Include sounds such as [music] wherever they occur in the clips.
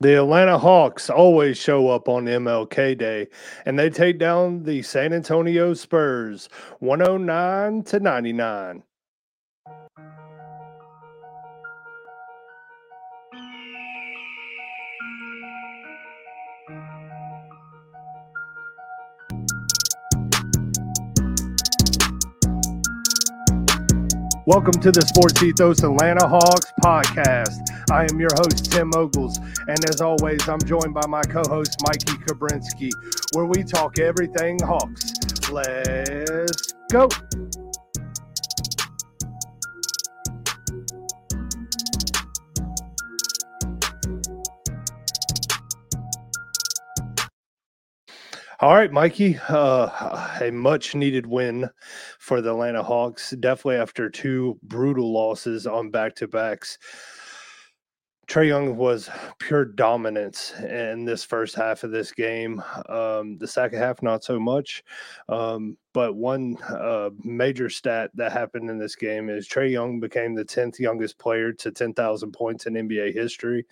The Atlanta Hawks always show up on MLK Day and they take down the San Antonio Spurs 109 to 99. Welcome to the Sports Ethos Atlanta Hawks podcast. I am your host, Tim Ogles, and as always, I'm joined by my co host, Mikey Kabrinsky, where we talk everything Hawks. Let's go. All right, Mikey. Uh, a much needed win for the Atlanta Hawks, definitely after two brutal losses on back to backs. Trae Young was pure dominance in this first half of this game. Um, the second half, not so much. Um, but one uh, major stat that happened in this game is Trae Young became the 10th youngest player to 10,000 points in NBA history.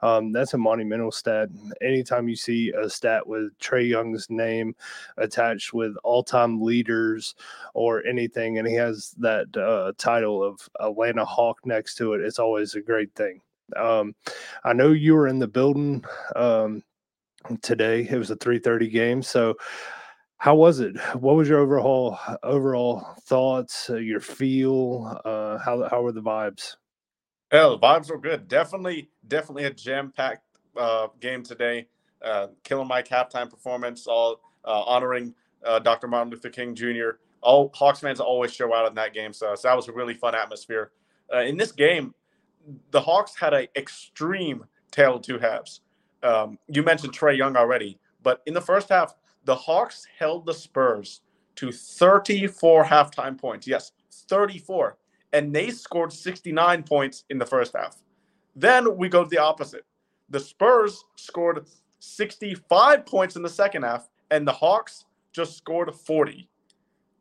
Um, that's a monumental stat. Anytime you see a stat with Trae Young's name attached with all time leaders or anything, and he has that uh, title of Atlanta Hawk next to it, it's always a great thing. Um, I know you were in the building um, today. It was a 3:30 game. So, how was it? What was your overall overall thoughts? Uh, your feel? Uh, how how were the vibes? Yeah, the vibes were good. Definitely, definitely a jam packed uh, game today. Uh, Killer Mike halftime performance, all uh, honoring uh, Dr. Martin Luther King Jr. All Hawks fans always show out in that game, so, so that was a really fun atmosphere. In this game, the Hawks had an extreme tale of two halves. Um, you mentioned Trae Young already, but in the first half, the Hawks held the Spurs to 34 halftime points. Yes, 34. And they scored 69 points in the first half. Then we go to the opposite. The Spurs scored 65 points in the second half, and the Hawks just scored 40.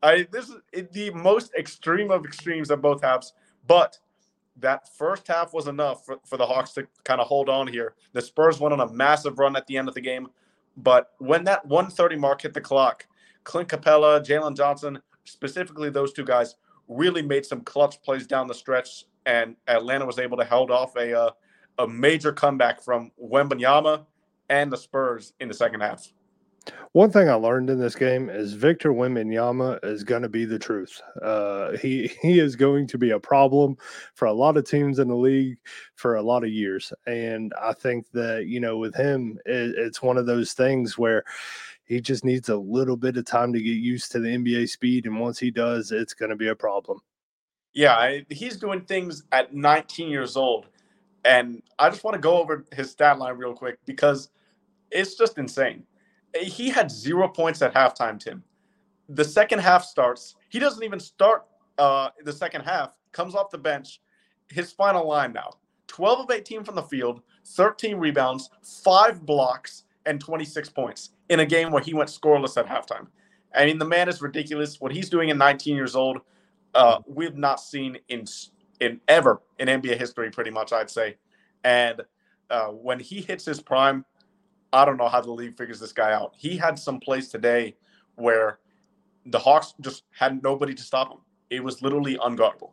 I this is the most extreme of extremes of both halves, but that first half was enough for, for the Hawks to kind of hold on here. The Spurs went on a massive run at the end of the game. But when that 130 mark hit the clock, Clint Capela, Jalen Johnson, specifically those two guys, really made some clutch plays down the stretch, and Atlanta was able to hold off a uh, a major comeback from Wembanyama and the Spurs in the second half. One thing I learned in this game is Victor Wembanyama is going to be the truth. Uh, he he is going to be a problem for a lot of teams in the league for a lot of years, and I think that you know with him, it, it's one of those things where he just needs a little bit of time to get used to the NBA speed, and once he does, it's going to be a problem. Yeah, I, he's doing things at 19 years old, and I just want to go over his stat line real quick because it's just insane he had zero points at halftime, Tim. The second half starts. He doesn't even start uh, the second half, comes off the bench. His final line now 12 of 18 from the field, 13 rebounds, five blocks, and 26 points in a game where he went scoreless at halftime. I mean, the man is ridiculous. What he's doing at 19 years old, uh, we've not seen in in ever in NBA history, pretty much, I'd say. And uh, when he hits his prime, I don't know how the league figures this guy out. He had some plays today where the Hawks just had nobody to stop him. It was literally unguardable.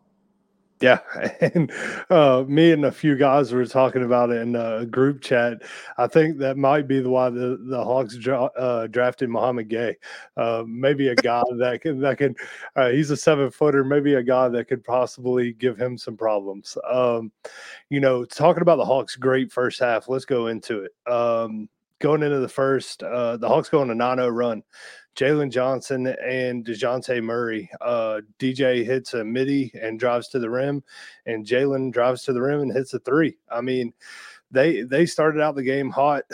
Yeah, [laughs] and uh, me and a few guys were talking about it in a group chat. I think that might be the why the the Hawks dra- uh, drafted Mouhamed Gueye. Uh, maybe a guy [laughs] that can that can. Uh, he's a seven footer. Maybe a guy that could possibly give him some problems. Um, you know, talking about the Hawks' great first half. Let's go into it. Um, going into the first, uh, the Hawks go on a 9 0 run Jalen Johnson and DeJounte Murray. Uh, DJ hits a midi and drives to the rim, and Jalen drives to the rim and hits a three. I mean, they they started out the game hot.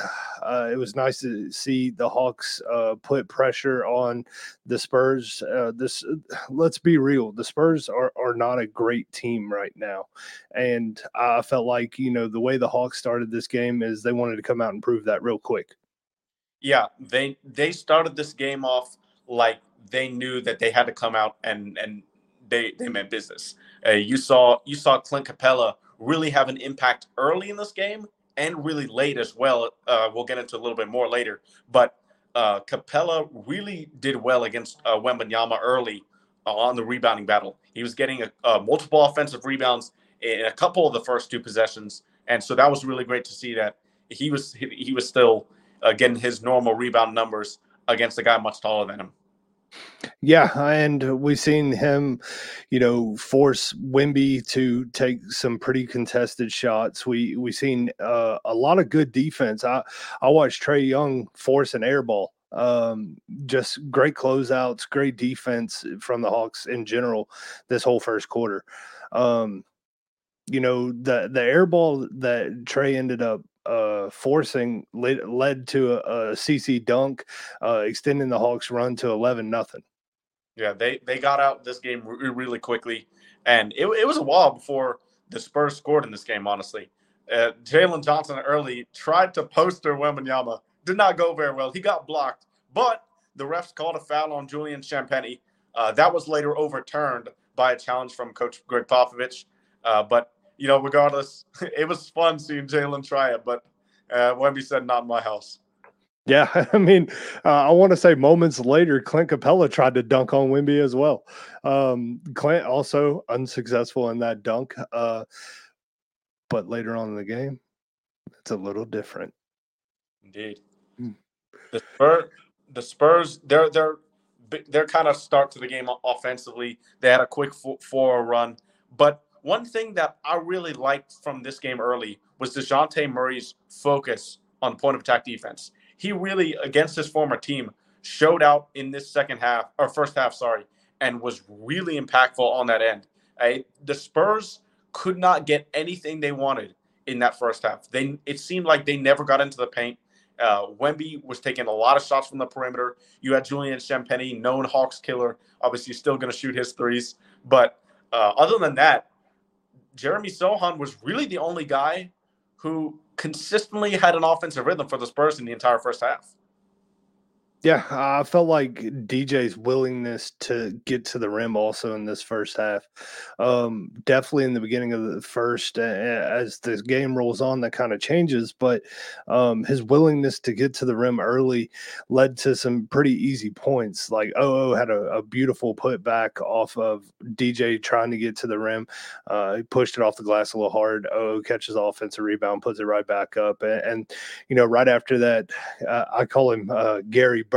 Uh, it was nice to see the Hawks uh, put pressure on the Spurs. Uh, this, let's be real, the Spurs are are not a great team right now, and I felt like you know the way the Hawks started this game is they wanted to come out and prove that real quick. Yeah, they they started this game off like they knew that they had to come out and and they they meant business. Uh, you saw you saw Clint Capela really have an impact early in this game and really late as well. Uh, we'll get into a little bit more later, but uh, Capela really did well against uh, Wembanyama early uh, on the rebounding battle. He was getting a, a multiple offensive rebounds in a couple of the first two possessions, and so that was really great to see that he was he, he was still uh, getting his normal rebound numbers against a guy much taller than him. Yeah, and we've seen him, you know, force Wemby to take some pretty contested shots. We we've seen uh, a lot of good defense. I I watched Trae Young force an air ball. Um, just great closeouts, great defense from the Hawks in general this whole first quarter. Um, you know, the the air ball that Trae ended up uh, forcing led, led to a, a CC dunk, uh, extending the Hawks' run to eleven nothing. Yeah, they they got out this game re- really quickly, and it, it was a while before the Spurs scored in this game. Honestly, uh, Jalen Johnson early tried to poster Wembanyama, did not go very well. He got blocked, but the refs called a foul on Julian Champagnie. Uh, that was later overturned by a challenge from Coach Gregg Popovich. Uh, but you know, regardless, [laughs] it was fun seeing Jalen try it, but uh, Wemby said, not in my house. Yeah, [laughs] I mean, uh, I want to say moments later, Clint Capela tried to dunk on Wemby as well. Um, Clint also unsuccessful in that dunk, uh, but later on in the game, it's a little different. Indeed, mm. the Spurs, the Spurs, they're they're they're kind of start to the game offensively. They had a quick four run, but one thing that I really liked from this game early was DeJounte Murray's focus on point of attack defense. He really, against his former team, showed out in this second half, or first half, sorry, and was really impactful on that end. the Spurs could not get anything they wanted in that first half. They It seemed like they never got into the paint. Uh, Wemby was taking a lot of shots from the perimeter. You had Julian Champagnie, known Hawks killer, obviously still going to shoot his threes. But uh, other than that, Jeremy Sochan was really the only guy who consistently had an offensive rhythm for the Spurs in the entire first half. Yeah, I felt like DJ's willingness to get to the rim also in this first half. Um, definitely in the beginning of the first, as the game rolls on, that kind of changes. But um, his willingness to get to the rim early led to some pretty easy points. Like OO had a, a beautiful putback off of DJ trying to get to the rim. Uh, he pushed it off the glass a little hard. OO catches the offensive rebound, puts it right back up. And, and you know, right after that, uh, I call him uh, Gary Bird,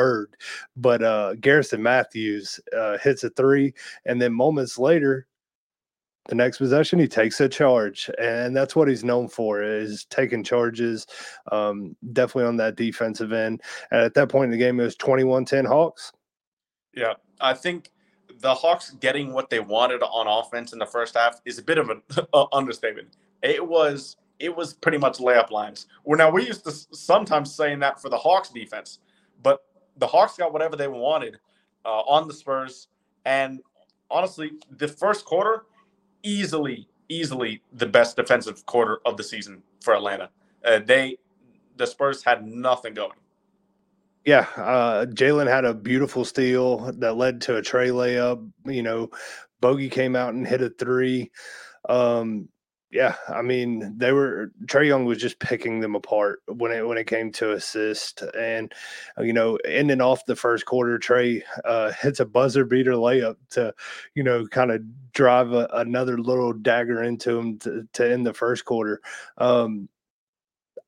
but uh, Garrison Matthews uh, hits a three, and then moments later, the next possession he takes a charge, and that's what he's known for is taking charges. Um, definitely on that defensive end. And at that point in the game, it was 21-10 Hawks. Yeah, I think the Hawks getting what they wanted on offense in the first half is a bit of an [laughs] understatement. It was it was pretty much layup lines. Well, now we used to sometimes saying that for the Hawks defense, but the Hawks got whatever they wanted uh, on the Spurs, and honestly, the first quarter easily, easily the best defensive quarter of the season for Atlanta. Uh, they, the Spurs had nothing going. Yeah, uh, Jalen had a beautiful steal that led to a Trae layup. You know, Bogey came out and hit a three. Um, yeah, I mean, they were Trae Young was just picking them apart when it when it came to assist, and uh, you know, ending off the first quarter, Trae uh, hits a buzzer beater layup to, you know, kind of drive a, another little dagger into him to, to end the first quarter. Um,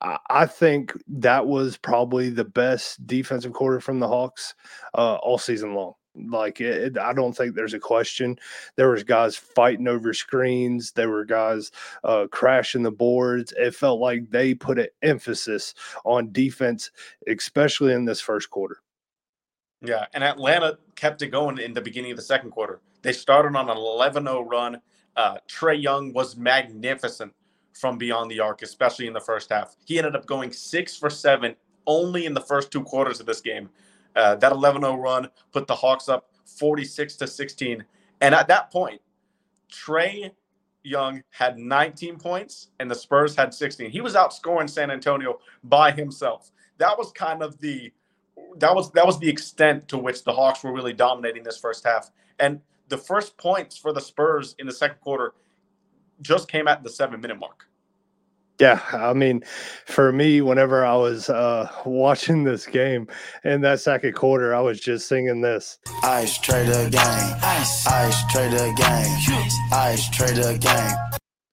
I, I think that was probably the best defensive quarter from the Hawks uh, all season long. Like it, I don't think there's a question. There was guys fighting over screens. There were guys uh, crashing the boards. It felt like they put an emphasis on defense, especially in this first quarter. Yeah, and Atlanta kept it going in the beginning of the second quarter. They started on an 11-0 run. Uh, Trae Young was magnificent from beyond the arc, especially in the first half. He ended up going six for seven only in the first two quarters of this game. Uh, that 11-0 run put the Hawks up 46 to 16, and at that point, Trae Young had 19 points and the Spurs had 16. He was outscoring San Antonio by himself. That was kind of the that was that was the extent to which the Hawks were really dominating this first half. And the first points for the Spurs in the second quarter just came at the 7-minute mark. Yeah, I mean, for me, whenever I was uh, watching this game in that second quarter, I was just singing this. Ice trader gang, ice, ice trader gang, ice trader gang.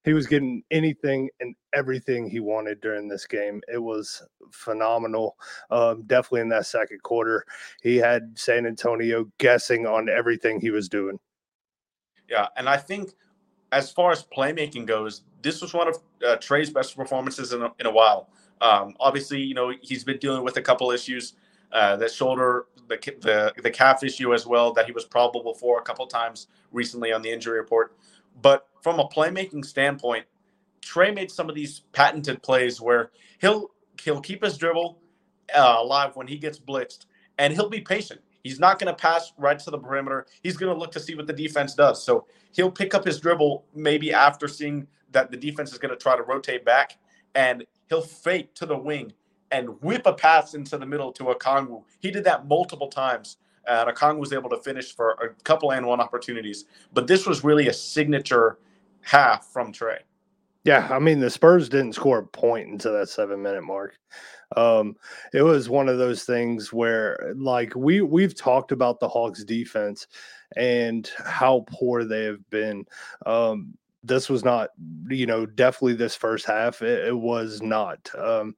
He was getting anything and everything he wanted during this game. It was phenomenal. Um, definitely in that second quarter, he had San Antonio guessing on everything he was doing. Yeah, and I think as far as playmaking goes, this was one of uh, Trae's best performances in a, in a while. Um, obviously, you know he's been dealing with a couple issues, uh, the shoulder, the, the the calf issue as well that he was probable for a couple times recently on the injury report. But from a playmaking standpoint, Trae made some of these patented plays where he'll he'll keep his dribble uh, alive when he gets blitzed, and he'll be patient. He's not going to pass right to the perimeter. He's going to look to see what the defense does. So he'll pick up his dribble maybe after seeing that the defense is going to try to rotate back, and he'll fake to the wing and whip a pass into the middle to a Okongwu. He did that multiple times. And Okongwu was able to finish for a couple and one opportunities. But this was really a signature half from Trae. Yeah, I mean the Spurs didn't score a point until that seven minute mark. Um, it was one of those things where, like we we've talked about the Hawks defense and how poor they have been. Um, this was not, you know, definitely this first half. It, it was not. Um,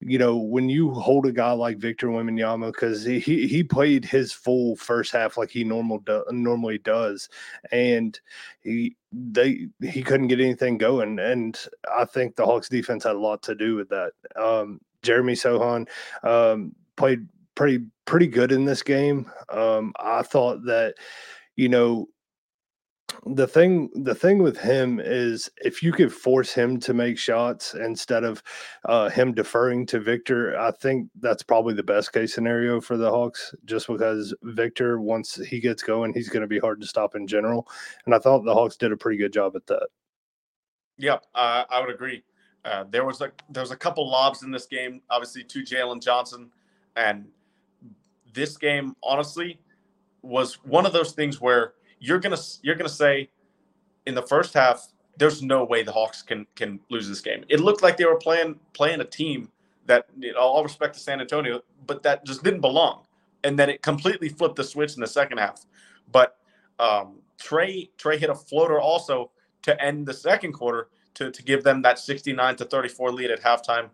you know, when you hold a guy like Victor Wembanyama, because he he played his full first half like he normal do, normally does, and he they he couldn't get anything going, and I think the Hawks defense had a lot to do with that. Um, Jeremy Sochan um, played pretty pretty good in this game. Um, I thought that you know the thing the thing with him is if you could force him to make shots instead of uh, him deferring to Victor, I think that's probably the best case scenario for the Hawks. Just because Victor, once he gets going, he's going to be hard to stop in general. And I thought the Hawks did a pretty good job at that. Yeah, uh, I would agree. Uh, there was a there was a couple lobs in this game, obviously to Jalen Johnson, and this game honestly was one of those things where you're gonna you're gonna say in the first half, there's no way the Hawks can can lose this game. It looked like they were playing playing a team that you know, all respect to San Antonio, but that just didn't belong. And then it completely flipped the switch in the second half. But um, Trae Trae hit a floater also to end the second quarter to, to give them that 69 to 34 lead at halftime.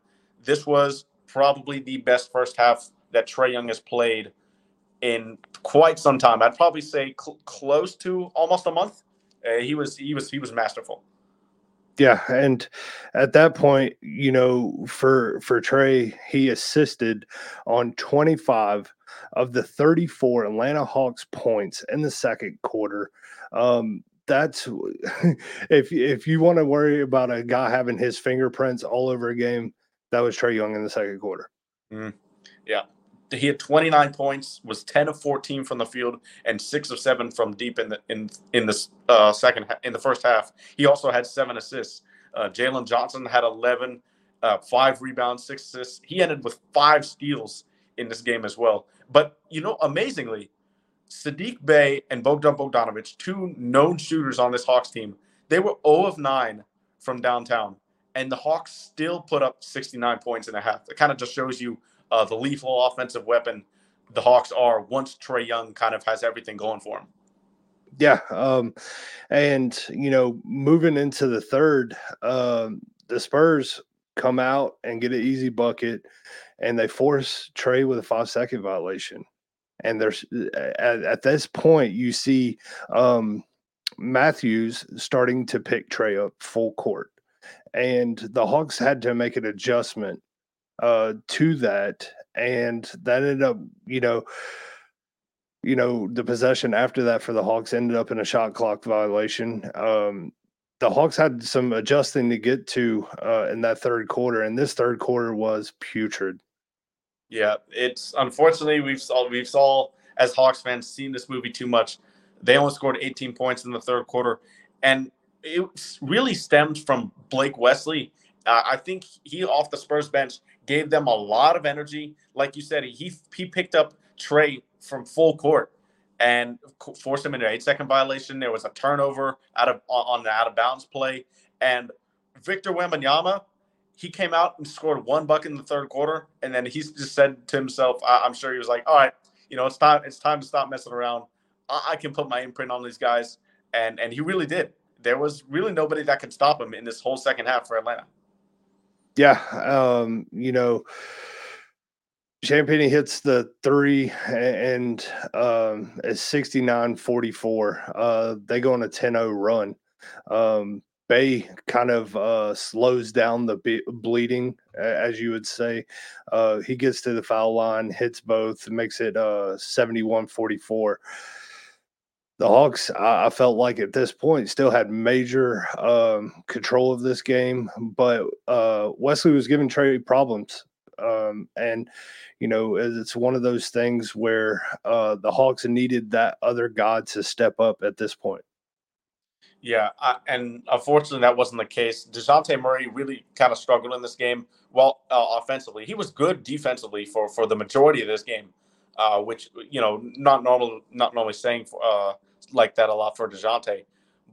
This was probably the best first half that Trae Young has played in quite some time. I'd probably say cl- close to almost a month. Uh, he was he was he was masterful. Yeah, and at that point, you know, for for Trae, he assisted on 25 of the 34 Atlanta Hawks points in the second quarter. Um, that's [laughs] if if you want to worry about a guy having his fingerprints all over a game, that was Trae Young in the second quarter. Mm, yeah, he had 29 points, was 10 of 14 from the field, and six of seven from deep in the in in the uh, second in the first half. He also had seven assists. Uh, Jalen Johnson had 11, uh, five rebounds, six assists. He ended with five steals in this game as well. But you know, amazingly, Saddiq Bey and Bogdan Bogdanovic, two known shooters on this Hawks team, they were 0 of 9 from downtown, and the Hawks still put up 69 points in a half. It kind of just shows you uh, the lethal offensive weapon the Hawks are once Trae Young kind of has everything going for him. Yeah, um, and you know, moving into the third, um, the Spurs come out and get an easy bucket, and they force Trae with a five second violation. And there's at, at this point, you see um, Matthews starting to pick Trae up full court, and the Hawks had to make an adjustment uh, to that, and that ended up, you know, you know, the possession after that for the Hawks ended up in a shot clock violation. Um, the Hawks had some adjusting to get to uh, in that third quarter, and this third quarter was putrid. Yeah, it's unfortunately we've saw we've saw as Hawks fans seen this movie too much. They only scored 18 points in the third quarter, and it really stemmed from Blake Wesley. Uh, I think he off the Spurs bench gave them a lot of energy. Like you said, he he picked up Trae from full court and forced him into an eight second violation. There was a turnover out of on the out of bounds play, and Victor Wembanyama he came out and scored one bucket in the third quarter, and then he just said to himself, I, am sure he was like, "All right, you know, it's time. It's time to stop messing around. I, I can put my imprint on these guys," and and he really did. There was really nobody that could stop him in this whole second half for Atlanta. Yeah, um, you know, Champagnie hits the three and um, it's 69 44. Uh, they go on a 10 0 run. Um, Bey kind of uh, slows down the be- bleeding, as you would say. Uh, he gets to the foul line, hits both, makes it uh, 71 44. The Hawks, I, I, felt like at this point, still had major um, control of this game, but uh, Wesley was giving Trae problems. Um, and you know, it's one of those things where uh, the Hawks needed that other god to step up at this point. Yeah, I, and unfortunately, that wasn't the case. Dejounte Murray really kind of struggled in this game. Well, uh, offensively, he was good defensively for for the majority of this game, uh, which you know, not normal, not normally saying for, uh, like that a lot for Dejounte,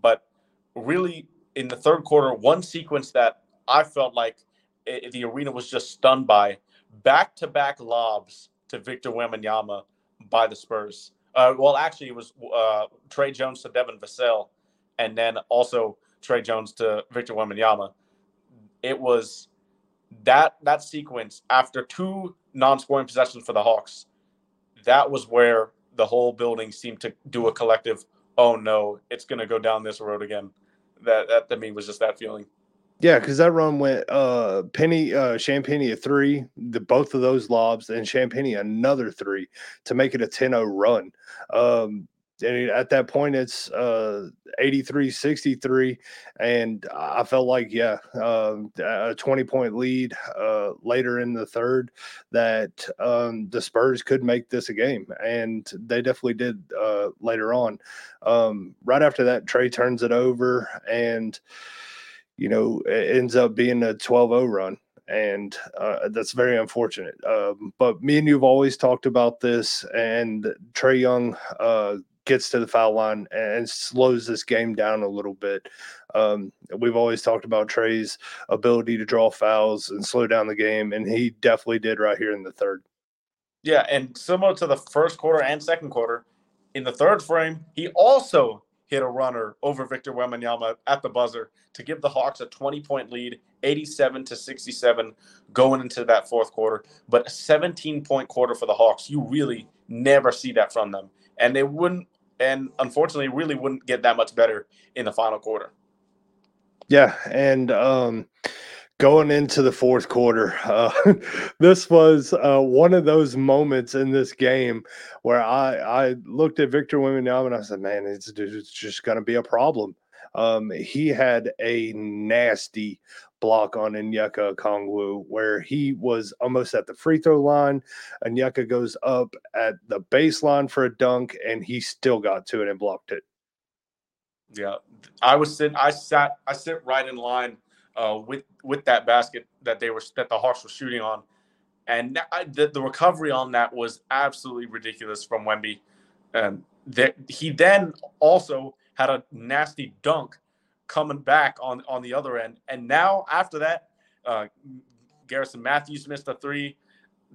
but really in the third quarter, one sequence that I felt like it, the arena was just stunned by back to back lobs to Victor Wembanyama by the Spurs. Uh, well, actually, it was uh, Tre Jones to Devin Vassell, and then also Tre Jones to Victor Wembanyama. It was that that sequence after two non-scoring possessions for the Hawks. That was where the whole building seemed to do a collective. Oh no, it's going to go down this road again. That that to me was just that feeling. Yeah, because that run went uh Penny uh Champagnie a three, the both of those lobs, and Champagnie another three to make it a 10-0 run. Um and at that point it's uh 83 63 and i felt like yeah uh, a 20 point lead uh, later in the third that um, the spurs could make this a game and they definitely did uh, later on um, right after that Trae turns it over and you know, it ends up being a 12 0 run. And uh, that's very unfortunate. Um, but me and you have always talked about this, and Trae Young uh, gets to the foul line and slows this game down a little bit. Um, we've always talked about Trae's ability to draw fouls and slow down the game, and he definitely did right here in the third. Yeah, and similar to the first quarter and second quarter, in the third frame, he also hit a runner over Victor Wembanyama at the buzzer to give the Hawks a 20 point lead, 87 to 67 going into that fourth quarter. But a 17 point quarter for the Hawks, you really never see that from them. And they wouldn't, and unfortunately, really wouldn't get that much better in the final quarter. Yeah. And, um, going into the fourth quarter. Uh, [laughs] this was uh, one of those moments in this game where I, I looked at Victor Wembanyama and I said, man, it's, it's just going to be a problem. Um, he had a nasty block on Onyeka Okongwu where he was almost at the free throw line. Onyeka goes up at the baseline for a dunk and he still got to it and blocked it. Yeah, I was sitting. I sat. I sit right in line uh, with with that basket that they were that the Hawks were shooting on, and the, the recovery on that was absolutely ridiculous from Wemby. And that he then also had a nasty dunk coming back on on the other end, and now after that, uh, Garrison Matthews missed a three,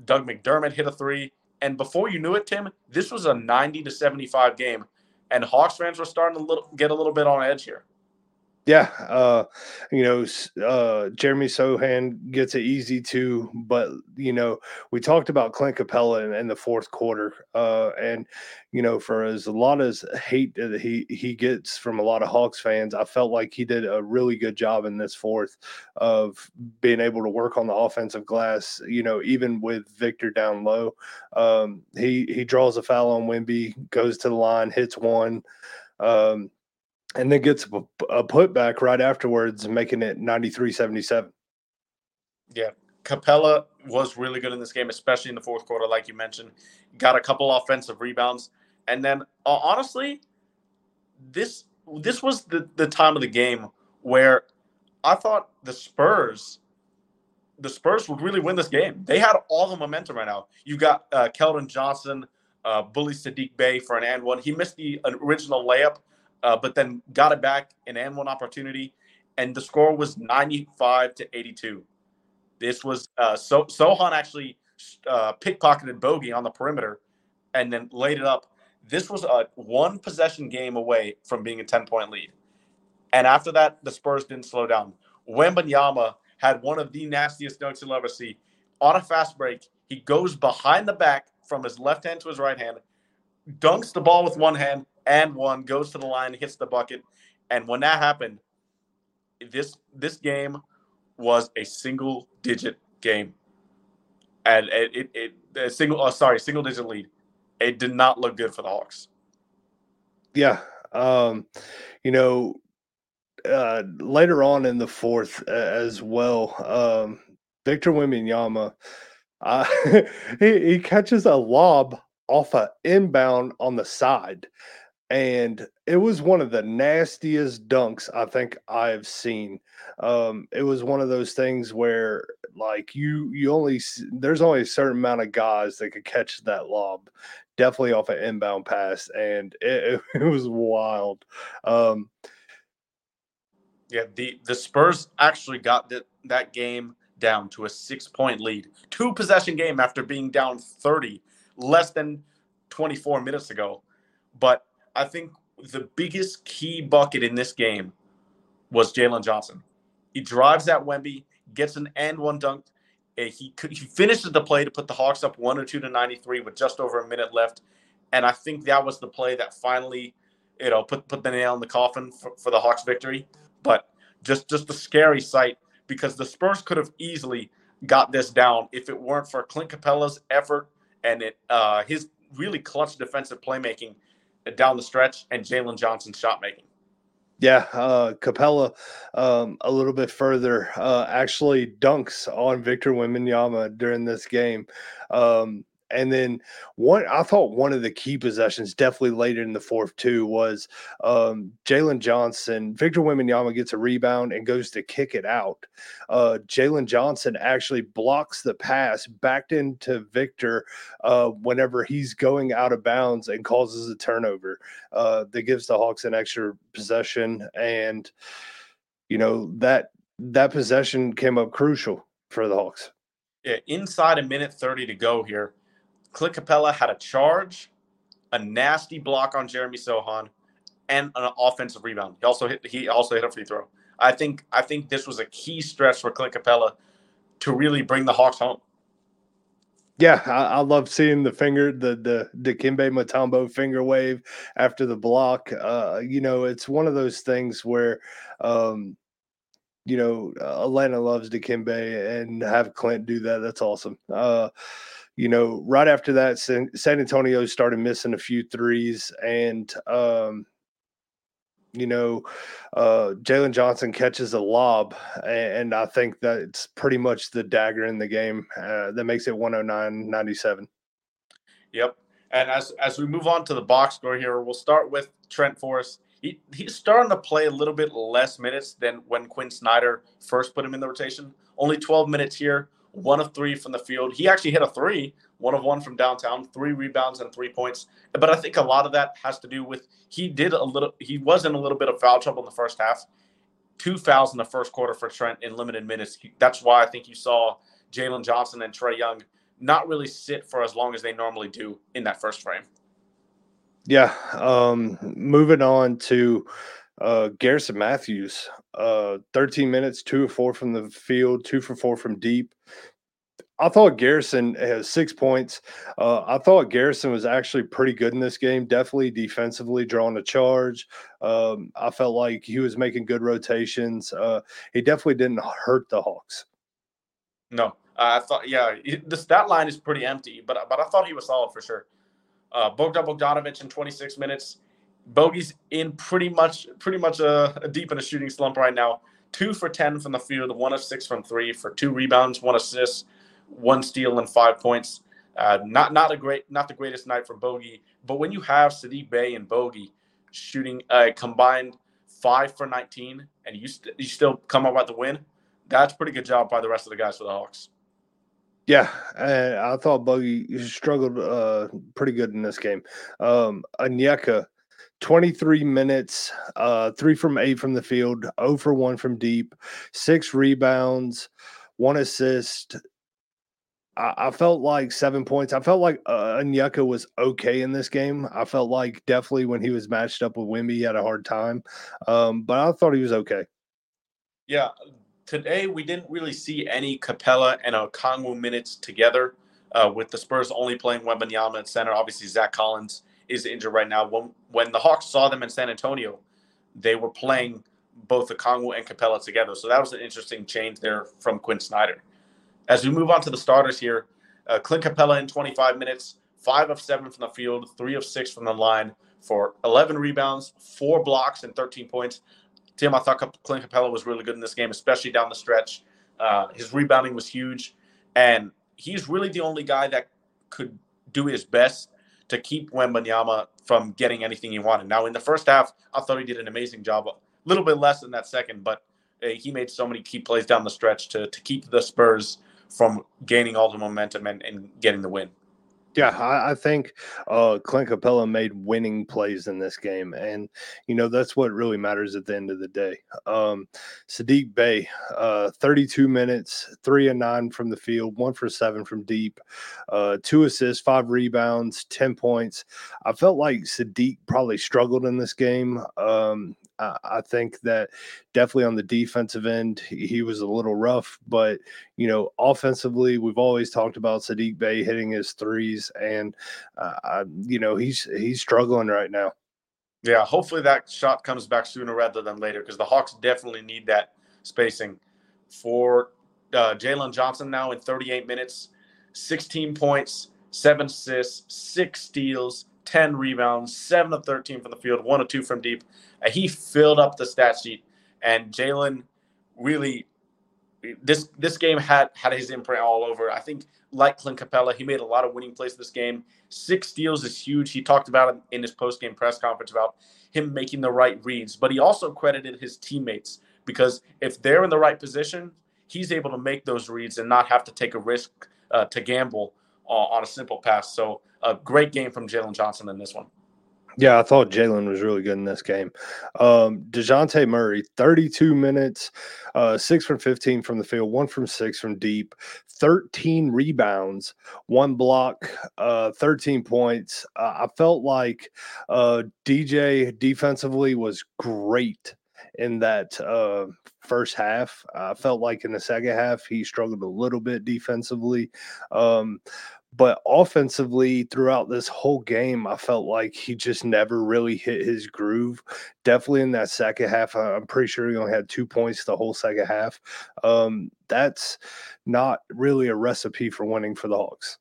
Doug McDermott hit a three, and before you knew it, Tim, this was a ninety to seventy five game, and Hawks fans were starting to little, get a little bit on edge here. Yeah, uh, you know, uh, Jeremy Sochan gets it easy too, but you know, we talked about Clint Capela in, in the fourth quarter, uh, and you know, for as a lot as hate that he he gets from a lot of Hawks fans, I felt like he did a really good job in this fourth of being able to work on the offensive glass. You know, even with Victor down low, um, he he draws a foul on Wemby, goes to the line, hits one. Um, and then gets a, putback right afterwards, making it 93 77. Yeah. Capela was really good in this game, especially in the fourth quarter, like you mentioned. Got a couple offensive rebounds. And then uh, honestly, this this was the, the time of the game where I thought the Spurs the Spurs would really win this game. They had all the momentum right now. You got uh, Keldon Johnson, uh, bully Saddiq Bey for an and one. He missed the original layup uh, but then got it back in an and one opportunity, and the score was 95 to 82. This was uh, so Sochan actually uh, pickpocketed Bogey on the perimeter, and then laid it up. This was a one possession game away from being a 10 point lead. And after that, the Spurs didn't slow down. Wembanyama had one of the nastiest dunks you'll ever see. On a fast break, he goes behind the back from his left hand to his right hand, dunks the ball with one hand, and one, goes to the line, hits the bucket. And when that happened, this this game was a single digit game. And it, it, it single oh, sorry, single digit lead. It did not look good for the Hawks. Yeah. Um, you know, uh, later on in the fourth uh, as well, um, Victor Wembanyama, uh, [laughs] he, he catches a lob off a inbound on the side and it was one of the nastiest dunks I think I've seen. Um, it was one of those things where like you you only there's only a certain amount of guys that could catch that lob, definitely off an inbound pass, and it, [laughs] it, was wild. Um, yeah, the the Spurs actually got that that game down to a six point lead, two possession game after being down thirty less than twenty four minutes ago, but I think the biggest key bucket in this game was Jalen Johnson. He drives at Wemby, gets an and one dunk. Eh, he he finishes the play to put the Hawks up one or two to 93 with just over a minute left, and I think that was the play that finally, you know, put put the nail in the coffin for, for the Hawks victory. But just just a scary sight because the Spurs could have easily got this down if it weren't for Clint Capela's effort and it uh, his really clutch defensive playmaking down the stretch and Jalen Johnson's shot making. Yeah, uh, Capela um, a little bit further uh, actually dunks on Victor Wembanyama during this game. Um, and then one, I thought one of the key possessions, definitely later in the fourth too, was um, Jalen Johnson. Victor Wembanyama gets a rebound and goes to kick it out. Uh, Jalen Johnson actually blocks the pass backed into Victor uh, whenever he's going out of bounds and causes a turnover uh, that gives the Hawks an extra possession. And you know that that possession came up crucial for the Hawks. Yeah, inside a minute 30 to go here. Clint Capela had a charge, a nasty block on Jeremy Sochan, and an offensive rebound. He also hit he also hit a free throw. I think I think this was a key stretch for Clint Capela to really bring the Hawks home. Yeah, I, I love seeing the finger, the the Dikembe Mutombo finger wave after the block. Uh, you know, it's one of those things where, um, you know, Atlanta loves Dikembe and have Clint do that. That's awesome. Uh, you know, right after that, San, Antonio started missing a few threes, and um, you know, uh, Jalen Johnson catches a lob, and I think that's pretty much the dagger in the game uh, that makes it 109 97. Yep. And as as we move on to the box score here, we'll start with Trent Forrest. He, he's starting to play a little bit less minutes than when Quin Snyder first put him in the rotation. Only 12 minutes here, one of three from the field. He actually hit a three, one of one from downtown, three rebounds and three points. But I think a lot of that has to do with he did a little, he was in a little bit of foul trouble in the first half. Two fouls in the first quarter for Trent in limited minutes. That's why I think you saw Jalen Johnson and Trae Young not really sit for as long as they normally do in that first frame. Yeah. Um, moving on to Uh, Garrison Matthews, uh, 13 minutes, two or four from the field, two for four from deep. I thought Garrison has six points. Uh, I thought Garrison was actually pretty good in this game. Definitely defensively drawing a charge. Um, I felt like he was making good rotations. Uh, he definitely didn't hurt the Hawks. No, I thought, yeah, the stat line is pretty empty, but but I thought he was solid for sure. Uh, Bogdan Bogdanovic in 26 minutes. Bogey's in pretty much pretty much a, a deep in a shooting slump right now. Two for 10 from the field, one of six from three for two rebounds, one assist one steal and five points. Uh, not not a great, not the greatest night for Bogey, but when you have Saddiq Bey and Bogey shooting a combined five for 19, and you st- you still come up with the win, that's pretty good job by the rest of the guys for the Hawks. Yeah, I thought Bogey struggled uh, pretty good in this game. Um, Onyeka, 23 minutes, uh, three from eight from the field, 0 for one from deep, six rebounds, one assist, I, felt like seven points. I felt like uh, was okay in this game. I felt like definitely when he was matched up with Wemby, he had a hard time. Um, but I thought he was okay. Yeah. Today, we didn't really see any Capela and Okongwu minutes together uh, with the Spurs only playing Wembanyama at center. Obviously, Zach Collins is injured right now. When, when the Hawks saw them in San Antonio, they were playing both the Kongwu and Capela together. So that was an interesting change there from Quin Snyder. As we move on to the starters here, uh, Clint Capela in 25 minutes, five of seven from the field, three of six from the line for 11 rebounds, four blocks, and 13 points. Tim, I thought Clint Capela was really good in this game, especially down the stretch. Uh, his rebounding was huge, and he's really the only guy that could do his best to keep Wembanyama from getting anything he wanted. Now, in the first half, I thought he did an amazing job. A little bit less in that second, but uh, he made so many key plays down the stretch to to keep the Spurs from gaining all the momentum and, and getting the win. Yeah, I, I think uh, Clint Capela made winning plays in this game, and you know that's what really matters at the end of the day. Um, Saddiq Bey, uh, 32 minutes, three and nine from the field, one for seven from deep, uh, two assists, five rebounds, 10 points. I felt like Saddiq probably struggled in this game. Um, I, think that definitely on the defensive end, he, was a little rough, but you know, offensively, we've always talked about Saddiq Bey hitting his threes, and uh, I, you know, he's he's struggling right now. Yeah, hopefully that shot comes back sooner rather than later because the Hawks definitely need that spacing. For uh, Jalen Johnson now in 38 minutes, 16 points, seven assists, six steals, 10 rebounds, seven of 13 from the field, one or two from deep. Uh, he filled up the stat sheet, and Jalen really this this game had had his imprint all over. I think like Clint Capela, he made a lot of winning plays this game. Six steals is huge. He talked about it in his post game press conference about him making the right reads, but he also credited his teammates because if they're in the right position, he's able to make those reads and not have to take a risk uh, to gamble uh, on a simple pass. So a great game from Jalen Johnson in this one. Yeah, I thought Jalen was really good in this game. Um, DeJounte Murray, 32 minutes, uh, six from 15 from the field, one from six from deep, 13 rebounds, one block, uh, 13 points. Uh, I felt like uh, DJ defensively was great in that uh, first half. I felt like in the second half, he struggled a little bit defensively. Um, but offensively, throughout this whole game, I felt like he just never really hit his groove. Definitely in that second half, I'm pretty sure he only had two points the whole second half. Um, that's not really a recipe for winning for the Hawks.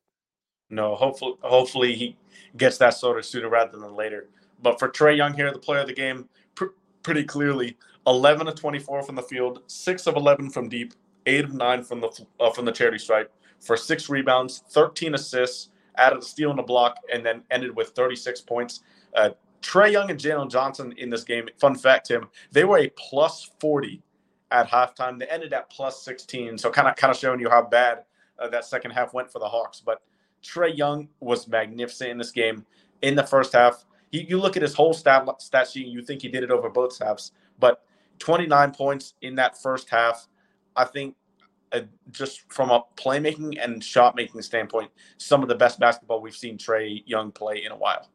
No, hopefully, hopefully he gets that sort of sooner rather than later. But for Trae Young here, the player of the game, pretty clearly, 11 of 24 from the field, six of 11 from deep, eight of nine from the uh, from the charity stripe for six rebounds, 13 assists, added a steal and a block, and then ended with 36 points. Uh, Trae Young and Jalen Johnson in this game, fun fact, Tim, they were a plus 40 at halftime. They ended at plus 16. So kind of kind of showing you how bad uh, that second half went for the Hawks. But Trae Young was magnificent in this game in the first half. He, you look at his whole stat, stat sheet, you think he did it over both halves. But 29 points in that first half. I think a, just from a playmaking and shot making standpoint, some of the best basketball we've seen Trae Young play in a while.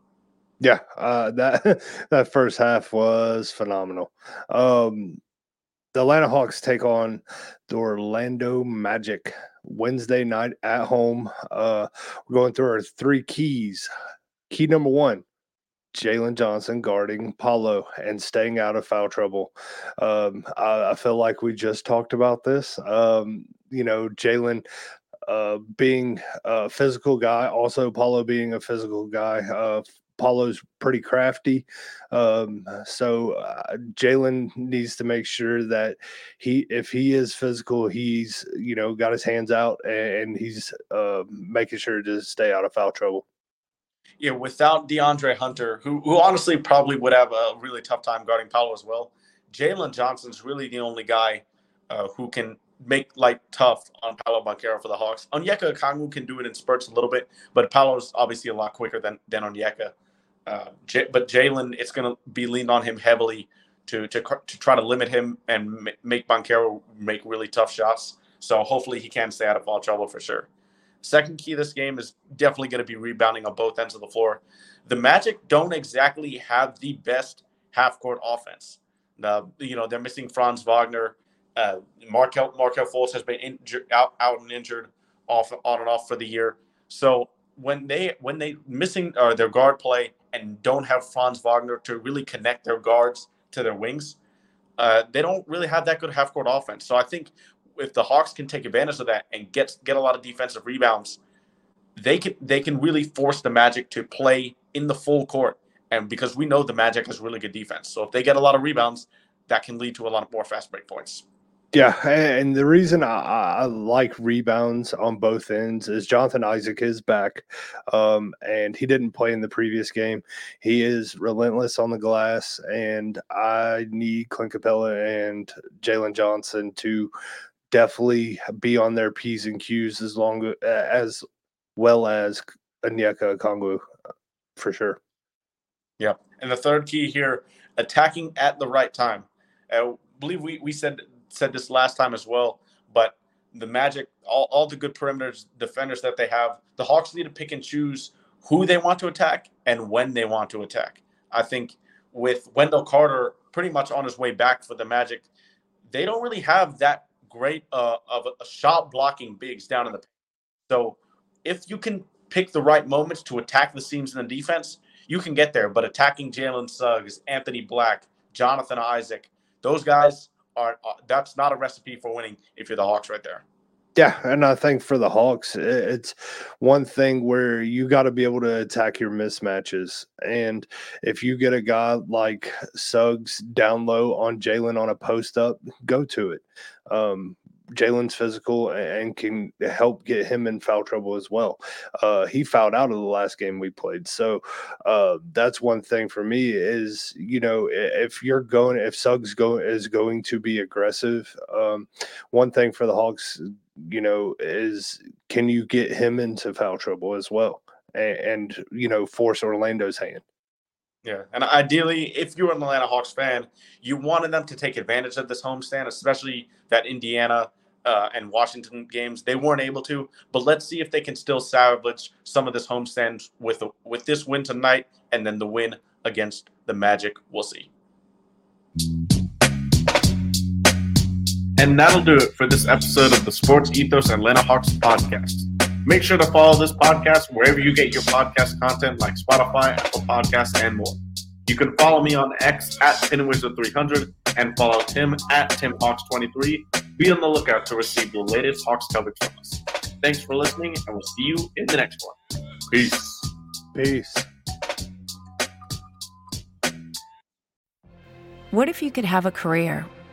Yeah, uh, that [laughs] that first half was phenomenal. Um, the Atlanta Hawks take on the Orlando Magic Wednesday night at home. Uh, we're going through our three keys. Key number one Jalen Johnson guarding Paolo and staying out of foul trouble. Um, I, I, feel like we just talked about this. Um, you know, Jalen uh, being a physical guy, also Paolo being a physical guy. Uh, Paolo's pretty crafty. Um, so uh, Jalen needs to make sure that he, if he is physical, he's, you know, got his hands out and he's uh, making sure to stay out of foul trouble. Yeah, without DeAndre Hunter, who, who honestly probably would have a really tough time guarding Paolo as well, Jalen Johnson's really the only guy uh, who can make life tough on Paolo Banchero for the Hawks. Onyeka Okongwu can do it in spurts a little bit, but Paolo's obviously a lot quicker than than Onyeka. Uh, J- but Jalen, it's going to be leaned on him heavily to, to to try to limit him and m- make Banchero make really tough shots. So hopefully he can stay out of foul trouble for sure. Second key this game is definitely going to be rebounding on both ends of the floor. The Magic don't exactly have the best half court offense. You know they're missing Franz Wagner. Uh, Markelle Markelle Fultz has been injured, out out and injured off on and off for the year. So when they when they missing uh, their guard play and don't have Franz Wagner to really connect their guards to their wings, uh, they don't really have that good half court offense. So I think if the Hawks can take advantage of that and get get a lot of defensive rebounds, they can they can really force the Magic to play in the full court. And because we know the Magic has really good defense, so if they get a lot of rebounds, that can lead to a lot of more fast break points. Yeah, and the reason I, I, like rebounds on both ends is Jonathan Isaac is back, um, and he didn't play in the previous game. He is relentless on the glass, and I need Clint Capela and Jalen Johnson to definitely be on their p's and q's as long as well as Onyeka Okongwu uh, for sure. Yeah, and the third key here: attacking at the right time. I believe we we said said this last time as well, but the Magic, all, all the good perimeters defenders that they have, the Hawks need to pick and choose who they want to attack and when they want to attack. I think with Wendell Carter pretty much on his way back for the Magic, they don't really have that great uh, of a, shot blocking bigs down in the. So if you can pick the right moments to attack the seams in the defense, you can get there. But attacking Jalen Suggs, Anthony Black, Jonathan Isaac, those guys are uh, that's not a recipe for winning if you're the Hawks right there. Yeah, and I think for the Hawks, it's one thing where you got to be able to attack your mismatches. And if you get a guy like Suggs down low on Jalen on a post up, go to it. Um, Jalen's physical and can help get him in foul trouble as well. Uh, he fouled out of the last game we played, so uh, that's one thing for me. Is you know if you're going, if Suggs go is going to be aggressive, um, one thing for the Hawks, you know, is can you get him into foul trouble as well, and, and you know force Orlando's hand. Yeah, and ideally, if you're an Atlanta Hawks fan, you wanted them to take advantage of this homestand, especially that Indiana uh, and Washington games. They weren't able to, but let's see if they can still salvage some of this homestand with with this win tonight, and then the win against the Magic. We'll see. And that'll do it for this episode of the Sports Ethos Atlanta Hawks podcast. Make sure to follow this podcast wherever you get your podcast content, like Spotify, Apple Podcasts, and more. You can follow me on X at PinWizard300 and follow Tim at TimHawks23. Be on the lookout to receive the latest Hawks coverage from us. Thanks for listening, and we'll see you in the next one. Peace. Peace. What if you could have a career